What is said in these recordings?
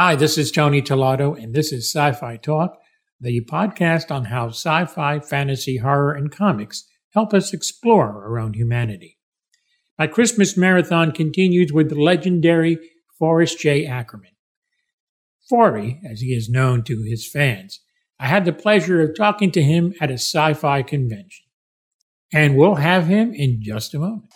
Hi, this is Tony Tolato, and this is Sci Fi Talk, the podcast on how sci fi, fantasy, horror, and comics help us explore own humanity. My Christmas marathon continues with the legendary Forrest J. Ackerman. Forry, as he is known to his fans, I had the pleasure of talking to him at a sci fi convention. And we'll have him in just a moment.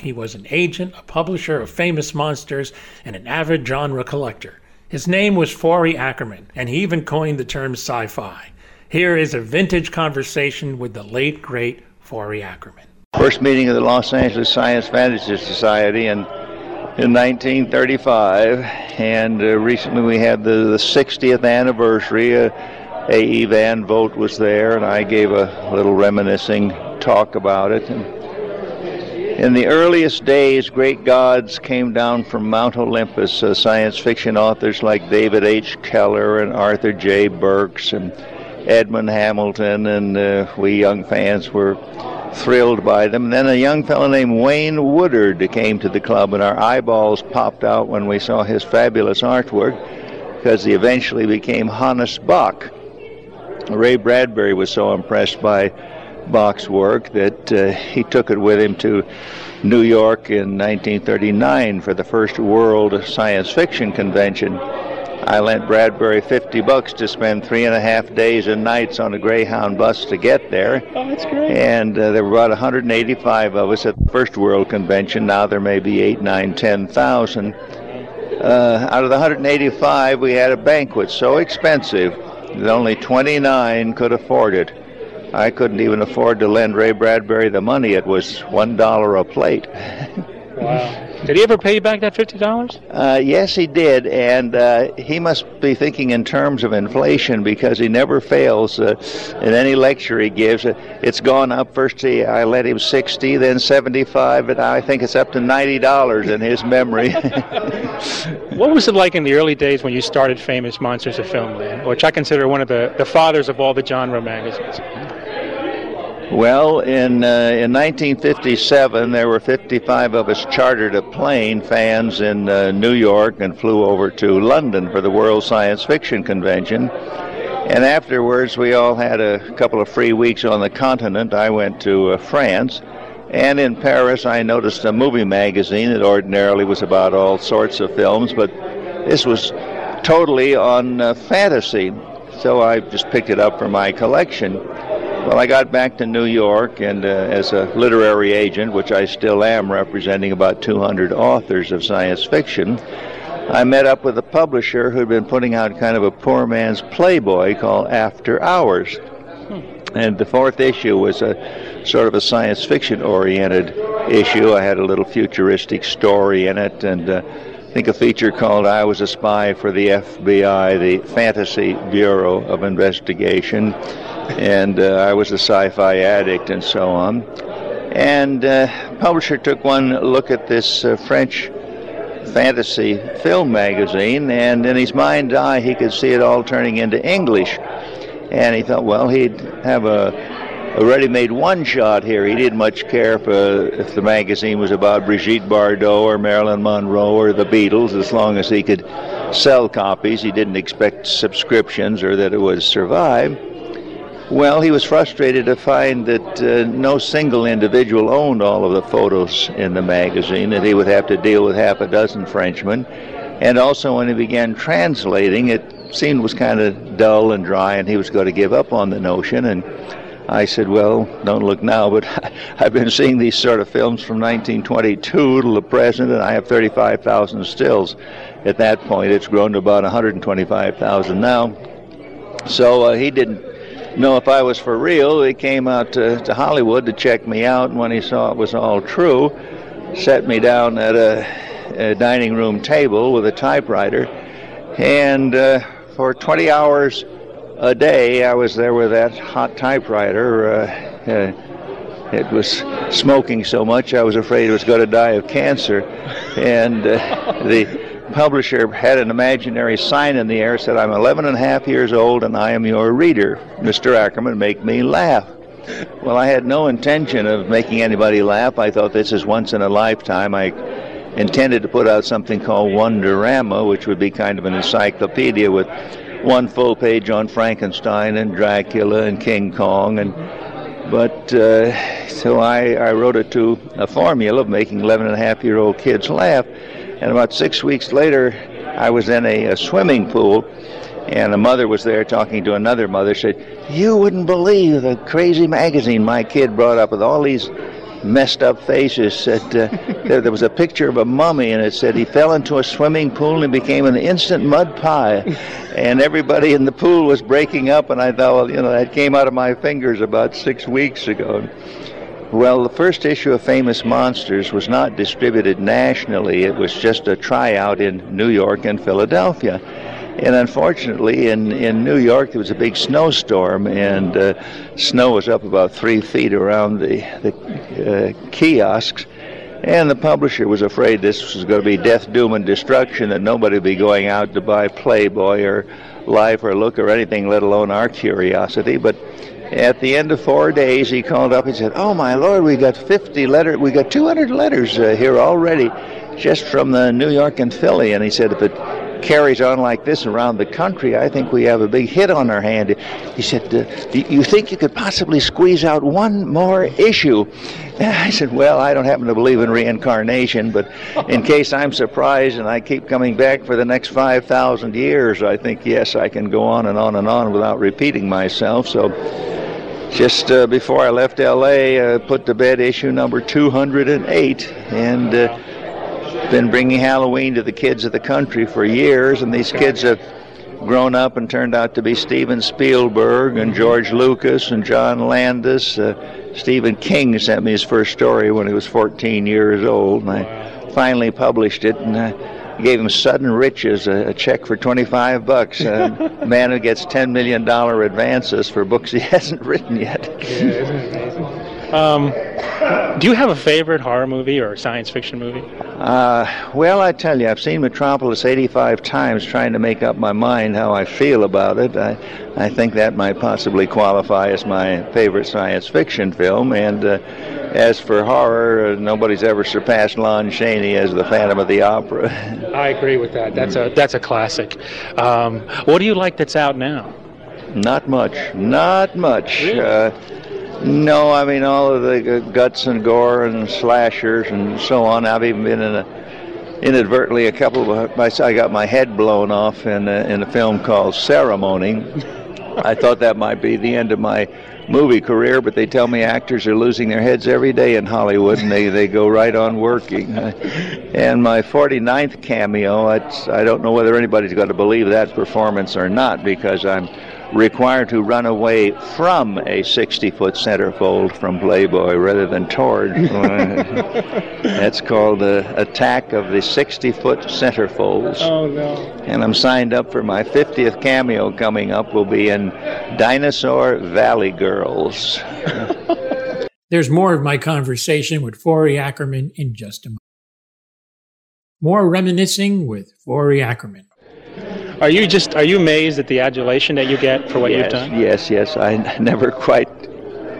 He was an agent, a publisher of famous monsters, and an avid genre collector. His name was Forry Ackerman, and he even coined the term sci fi. Here is a vintage conversation with the late, great Forry Ackerman. First meeting of the Los Angeles Science Fantasy Society in, in 1935, and uh, recently we had the, the 60th anniversary. Uh, A.E. Van Vogt was there, and I gave a little reminiscing talk about it. And in the earliest days, great gods came down from Mount Olympus. Uh, science fiction authors like David H. Keller and Arthur J. Burks and Edmund Hamilton, and uh, we young fans were thrilled by them. Then a young fellow named Wayne Woodard came to the club, and our eyeballs popped out when we saw his fabulous artwork because he eventually became Hannes Bok. Ray Bradbury was so impressed by Bok's work that uh, he took it with him to New York in 1939 for the first World Science Fiction Convention. I lent Bradbury 50 bucks to spend three and a half days and nights on a Greyhound bus to get there. Oh, that's great. And uh, there were about 185 of us at the first World Convention. Now there may be 8, 9, 10,000. Uh, out of the 185, we had a banquet so expensive that only 29 could afford it. I couldn't even afford to lend Ray Bradbury the money. It was one dollar a plate. wow. Did he ever pay you back that fifty dollars? Uh, yes, he did, and uh, he must be thinking in terms of inflation because he never fails uh, in any lecture he gives. Uh, it's gone up. First, he, I lent him sixty, then seventy-five, and I think it's up to ninety dollars in his memory. what was it like in the early days when you started Famous Monsters of Filmland, which I consider one of the, the fathers of all the genre magazines? Well, in uh, in 1957, there were 55 of us chartered a plane, fans in uh, New York, and flew over to London for the World Science Fiction Convention. And afterwards, we all had a couple of free weeks on the continent. I went to uh, France, and in Paris, I noticed a movie magazine that ordinarily was about all sorts of films, but this was totally on uh, fantasy. So I just picked it up for my collection. Well, I got back to New York, and uh, as a literary agent, which I still am, representing about 200 authors of science fiction, I met up with a publisher who'd been putting out kind of a poor man's Playboy called After Hours. And the fourth issue was a sort of a science fiction oriented issue. I had a little futuristic story in it, and uh, think a feature called I Was a Spy for the FBI, the Fantasy Bureau of Investigation and uh, I was a sci-fi addict and so on. And uh, publisher took one look at this uh, French fantasy film magazine, and in his mind's eye, he could see it all turning into English. And he thought, well, he'd have a, a ready-made one-shot here. He didn't much care if, uh, if the magazine was about Brigitte Bardot or Marilyn Monroe or the Beatles, as long as he could sell copies. He didn't expect subscriptions or that it would survive. Well, he was frustrated to find that uh, no single individual owned all of the photos in the magazine, that he would have to deal with half a dozen Frenchmen. And also, when he began translating, it seemed was kind of dull and dry, and he was going to give up on the notion. And I said, Well, don't look now, but I've been seeing these sort of films from 1922 to the present, and I have 35,000 stills. At that point, it's grown to about 125,000 now. So uh, he didn't know if I was for real. He came out to, to Hollywood to check me out, and when he saw it was all true, set me down at a, a dining room table with a typewriter, and uh, for 20 hours a day, I was there with that hot typewriter. Uh, uh, it was smoking so much, I was afraid it was going to die of cancer, and uh, the publisher had an imaginary sign in the air said, I'm 11 and a half years old and I am your reader. Mr. Ackerman, make me laugh. Well, I had no intention of making anybody laugh. I thought this is once in a lifetime. I intended to put out something called Wonderama, which would be kind of an encyclopedia with one full page on Frankenstein and Dracula and King Kong and but uh, so I, I wrote it to a formula of making 11 and a half year old kids laugh. And about six weeks later I was in a, a swimming pool and a mother was there talking to another mother. Said you wouldn't believe the crazy magazine my kid brought up with all these messed up faces said uh, there, there, was a picture of a mummy and it said he fell into a swimming pool and became an instant mud pie. And everybody in the pool was breaking up and i thought well you know that came out of my fingers about six weeks ago. Well the first issue of famous monsters was not distributed nationally. It was just a tryout in new york and philadelphia and unfortunately, in, in New York, there was a big snowstorm, and uh, snow was up about three feet around the, the uh, kiosks. And the publisher was afraid this was going to be death, doom, and destruction, that nobody would be going out to buy Playboy or Life or Look or anything, let alone our curiosity. But at the end of four days, he called up and said, "Oh my Lord, we got 50 letters. We got 200 letters uh, here already, just from the New York and Philly." And he said, "If it carries on like this around the country, I think we have a big hit on our hand. He said, Do You think you could possibly squeeze out one more issue? And I said, Well, I don't happen to believe in reincarnation, but in case I'm surprised and I keep coming back for the next 5,000 years, I think, yes, I can go on and on and on without repeating myself. So, just uh, before I left LA, uh, put to bed issue number 208, and uh, been bringing Halloween to the kids of the country for years, and these kids have grown up and turned out to be Steven Spielberg and George Lucas and John Landis. Uh, Stephen King sent me his first story when he was 14 years old, and I finally published it. And I gave him sudden riches, a, a check for 25 bucks. A man who gets 10 million dollar advances for books he hasn't written yet. Yeah, isn't it amazing? Um, do you have a favorite horror movie or science fiction movie? Uh, well, I tell you, I've seen Metropolis 85 times trying to make up my mind how I feel about it. I, I think that might possibly qualify as my favorite science fiction film. And uh, as for horror, uh, nobody's ever surpassed Lon Chaney as the Phantom of the Opera. I agree with that. That's a that's a classic. Um, what do you like that's out now? Not much. Not much. Really? Uh, no, I mean all of the guts and gore and slashers and so on. I've even been in a inadvertently a couple of my I got my head blown off in a, in a film called Ceremony. I thought that might be the end of my movie career, but they tell me actors are losing their heads every day in Hollywood, and they, they go right on working. And my 49th cameo, it's, I don't know whether anybody's going to believe that performance or not, because I'm required to run away from a 60 foot centerfold from Playboy rather than toward. Uh, that's called the Attack of the 60 foot centerfolds. Oh, no. And I'm signed up for my 50th cameo coming up, will be in Dinosaur Valley Girls. There's more of my conversation with Forry Ackerman in just a moment. More reminiscing with Forry Ackerman. Are you just are you amazed at the adulation that you get for what yes, you've done? Yes, yes. I never quite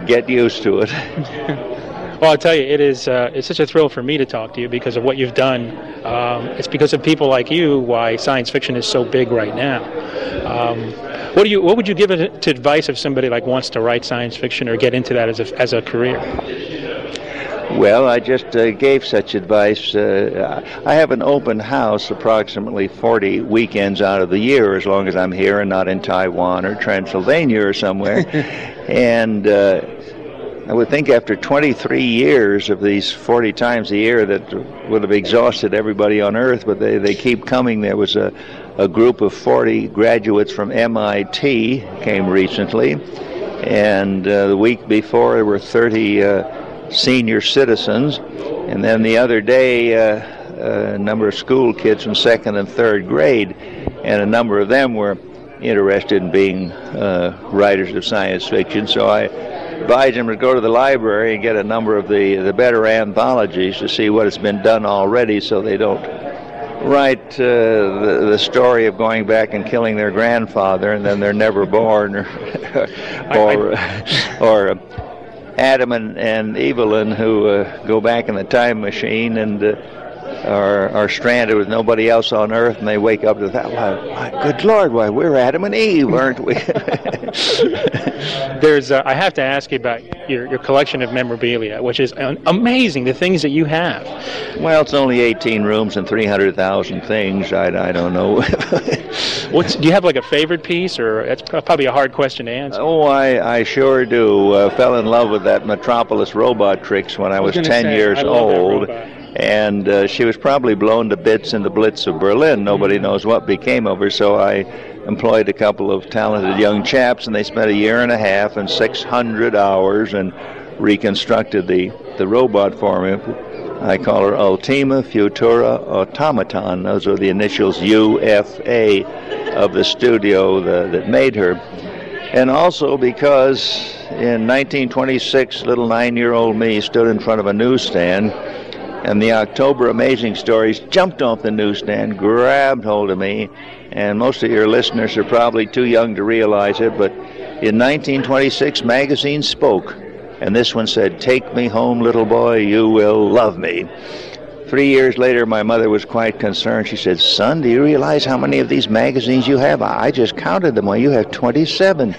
get used to it. well, I'll tell you, it is uh, it's such a thrill for me to talk to you because of what you've done. Um, it's because of people like you why science fiction is so big right now. Um, what do you what would you give it to advice if somebody like wants to write science fiction or get into that as a as a career? Well, I just uh, gave such advice. Uh, I have an open house approximately 40 weekends out of the year, as long as I'm here and not in Taiwan or Transylvania or somewhere. and uh, I would think after 23 years of these 40 times a year that would have exhausted everybody on earth, but they, they keep coming. There was a, a group of 40 graduates from MIT came recently, and uh, the week before there were 30 uh, senior citizens. And then the other day, uh, a number of school kids from second and third grade, and a number of them were interested in being uh, writers of science fiction. So I advised them to go to the library and get a number of the, the better anthologies to see what has been done already so they don't write uh, the, the story of going back and killing their grandfather and then they're never born or, or, or Adam and, and Evelyn who uh, go back in the time machine and uh, are, are stranded with nobody else on Earth, and they wake up to that. Why, why, good Lord, why we're Adam and Eve, aren't we? There's, uh, I have to ask you about your, your collection of memorabilia, which is amazing. The things that you have. Well, it's only 18 rooms and 300,000 things. I, I don't know. What's, do you have like a favorite piece, or it's probably a hard question to answer? Oh, I, I sure do. Uh, fell in love with that Metropolis robotrix when I was, I was 10 say, years old and uh, she was probably blown to bits in the Blitz of Berlin. Nobody knows what became of her, so I employed a couple of talented young chaps, and they spent a year and a half and 600 hours and reconstructed the, the robot for me. I call her Ultima Futura Automaton. Those are the initials UFA of the studio the, that made her. And also because in 1926, little nine year old me stood in front of a newsstand and the October Amazing Stories jumped off the newsstand, grabbed hold of me, and most of your listeners are probably too young to realize it, but in 1926, magazines spoke, and this one said, Take me home, little boy, you will love me. Three years later, my mother was quite concerned. She said, Son, do you realize how many of these magazines you have? I just counted them. Well, you have 27.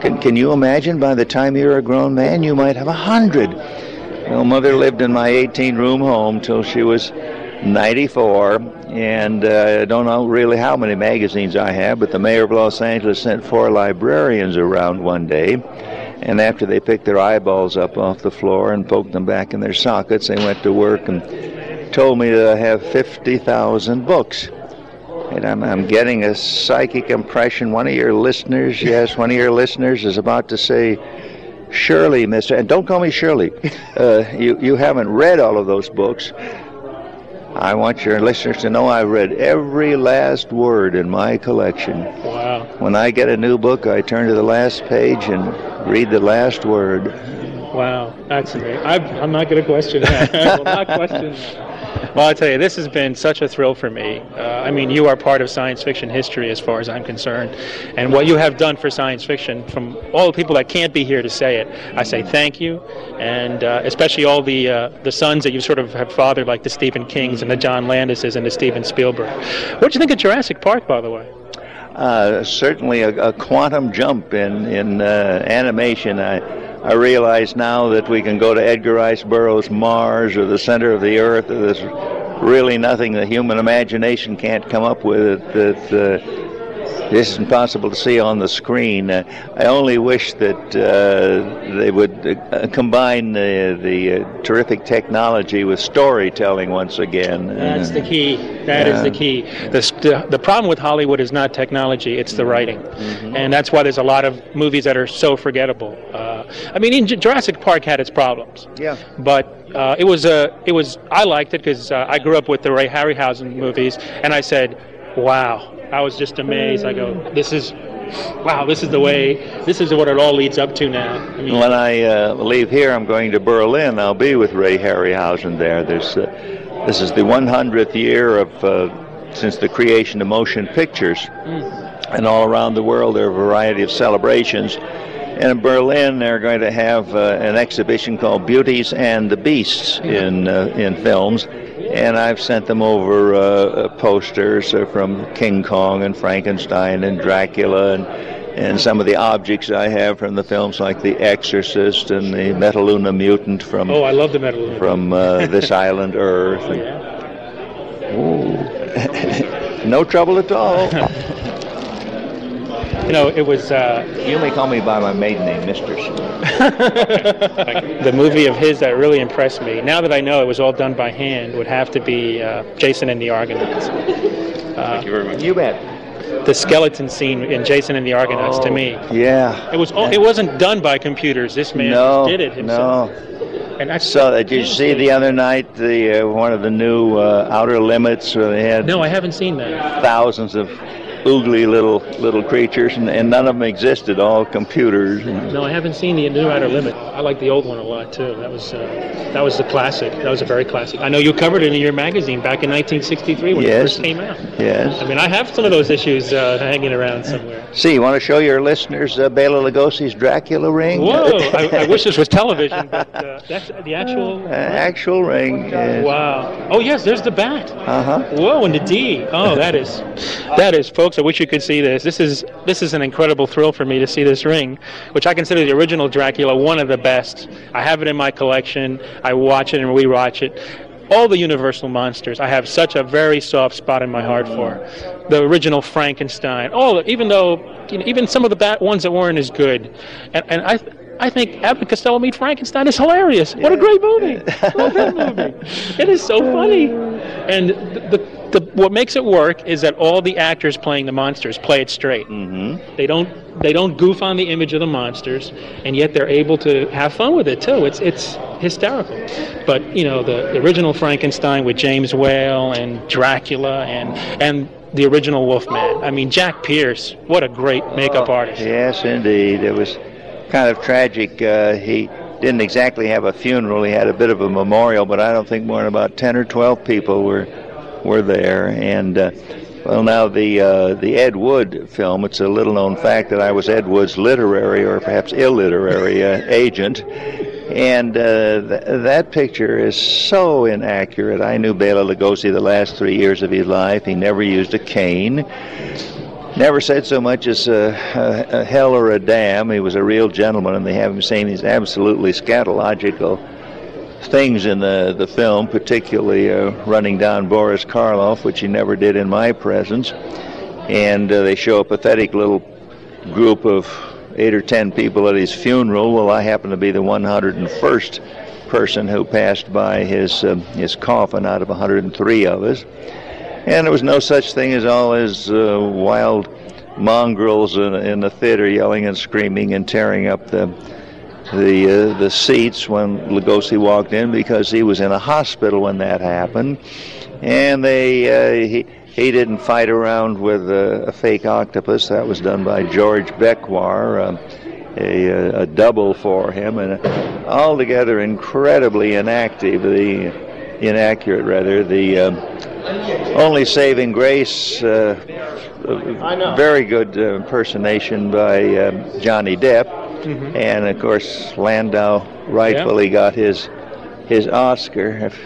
Can, can you imagine by the time you're a grown man, you might have a 100? Well, mother lived in my 18 room home till she was 94, and uh, I don't know really how many magazines I have, but the mayor of Los Angeles sent four librarians around one day, and after they picked their eyeballs up off the floor and poked them back in their sockets, they went to work and told me that I have 50,000 books. And I'm, I'm getting a psychic impression. One of your listeners, yes, one of your listeners is about to say, Surely, Mister, and don't call me Shirley. Uh, you you haven't read all of those books. I want your listeners to know I've read every last word in my collection. Wow. When I get a new book, I turn to the last page and read the last word. Wow, that's amazing. I'm, I'm not going to question that. I will not question that. Well, I tell you, this has been such a thrill for me. Uh, I mean, you are part of science fiction history as far as I'm concerned. And what you have done for science fiction, from all the people that can't be here to say it, I say thank you. And uh, especially all the uh, the sons that you sort of have fathered, like the Stephen Kings and the John Landises and the Steven Spielberg. What do you think of Jurassic Park, by the way? Uh, certainly a, a, quantum jump in in uh, animation. I, I realize now that we can go to Edgar Rice Burroughs' Mars or the center of the Earth. There's really nothing the human imagination can't come up with that uh, this is impossible to see on the screen. Uh, I only wish that uh, they would uh, combine the, the uh, terrific technology with storytelling once again. That's the key. That is the key. The, the problem with Hollywood is not technology; it's the writing, mm-hmm. and that's why there's a lot of movies that are so forgettable. Uh, I mean, Jurassic Park had its problems. Yeah. But uh, it was a, it was. I liked it because I grew up with the Ray Harryhausen movies, and I said, "Wow, I was just amazed. I go, this is, wow, this is the way, this is what it all leads up to now. I mean, when I uh, leave here, I'm going to Berlin. I'll be with Ray Harryhausen there. There's, uh, this is the 100th year of uh, since the creation of motion pictures, mm. and all around the world there are a variety of celebrations. And in Berlin, they're going to have uh, an exhibition called Beauties and the Beasts in uh, in films and I've sent them over uh, uh, posters uh, from King Kong and Frankenstein and Dracula and and some of the objects I have from the films like The Exorcist and the Metaluna Mutant from oh I love the Metaluna from uh, this island Earth. Oh, yeah. no trouble at all. you know, it was. Uh, you may call me by my maiden name, Mistress. the movie of his that really impressed me, now that I know it was all done by hand, would have to be uh, Jason and the Argonauts. Uh, Thank you very much. You bet the skeleton scene in Jason and the Argonauts oh, to me. Yeah. It was. It wasn't done by computers. This man no, did it himself. No. And I so did you see the other night the uh, one of the new uh, Outer Limits where they had? No, I haven't seen that. Thousands of oogly little little creatures, and, and none of them existed. All computers. No, I haven't seen the New Outer Limit. I like the old one a lot too. That was uh, that was the classic. That was a very classic. I know you covered it in your magazine back in 1963 when yes. it first came out. Yes. I mean, I have some of those issues uh, hanging around somewhere. See, you want to show your listeners uh, Bela Lugosi's Dracula ring? Whoa! I, I, wish this was television, but uh, that's the actual. Uh, actual ring. Yes. Wow! Oh yes, there's the bat. Uh huh. Whoa, and the D. Oh, that is, that is, folks. I wish you could see this. This is this is an incredible thrill for me to see this ring, which I consider the original Dracula one of the best. I have it in my collection. I watch it and rewatch it all the Universal monsters, I have such a very soft spot in my heart for. The original Frankenstein, all even though you know, even some of the bad ones that weren't as good, and, and I. I think Abbott Costello Meet Frankenstein is hilarious. What a great movie! Love that movie. It is so funny, and the, the, the, what makes it work is that all the actors playing the monsters play it straight. Mm-hmm. They don't they don't goof on the image of the monsters, and yet they're able to have fun with it too. It's it's hysterical. But you know the, the original Frankenstein with James Whale and Dracula and and the original Wolfman. I mean Jack Pierce, what a great makeup artist. Yes, indeed. It was kind of tragic. Uh, he didn't exactly have a funeral. He had a bit of a memorial, but I don't think more than about ten or twelve people were were there and. Uh, well, now the uh, the Ed Wood film. It's a little known fact that I was Ed Wood's literary or perhaps illiterary uh, agent, and uh, th- that picture is so inaccurate. I knew Bela Lugosi the last three years of his life. He never used a cane. Never said so much as a, a, a hell or a damn. He was a real gentleman, and they have him saying these absolutely scatological things in the, the film, particularly uh, running down Boris Karloff, which he never did in my presence. And uh, they show a pathetic little group of eight or ten people at his funeral. Well, I happen to be the 101st person who passed by his uh, his coffin out of 103 of us. And there was no such thing as all his uh, wild mongrels in, in the theater yelling and screaming and tearing up the the uh, the seats when Lugosi walked in because he was in a hospital when that happened, and they uh, he he didn't fight around with a, a, fake octopus. That was done by George Beckwar, um, a, a, double for him, and altogether incredibly inactive. The inaccurate rather the um, only saving grace. Uh, very good uh, impersonation by Johnny Depp Mm-hmm. And of course, Landau rightfully yeah. got his his Oscar. If,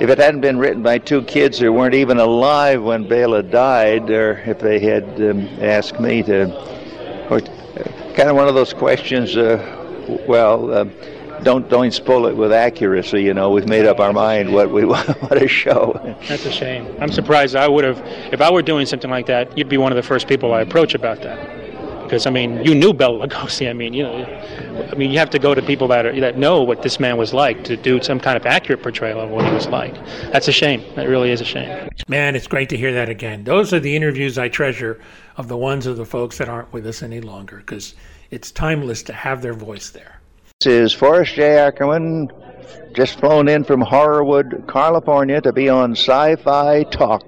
if it hadn't been written by two kids who weren't even alive when Bela died, or if they had um, asked me to, or kind of one of those questions, uh, well, uh, don't don't spoil it with accuracy. You know, we've made up our mind what we want to show. That's a shame. I'm surprised. I would have, if I were doing something like that, you'd be one of the first people I approach about that because I mean, you knew Bela Lugosi. I mean, you know, I mean, you have to go to people that are, that know what this man was like to do some kind of accurate portrayal of what he was like. That's a shame. That really is a shame. Man, it's great to hear that again. Those are the interviews I treasure of the ones of the folks that aren't with us any longer because it's timeless to have their voice there. This is Forrest J. Ackerman, just flown in from Horrorwood, California, to be on Sci-Fi Talk.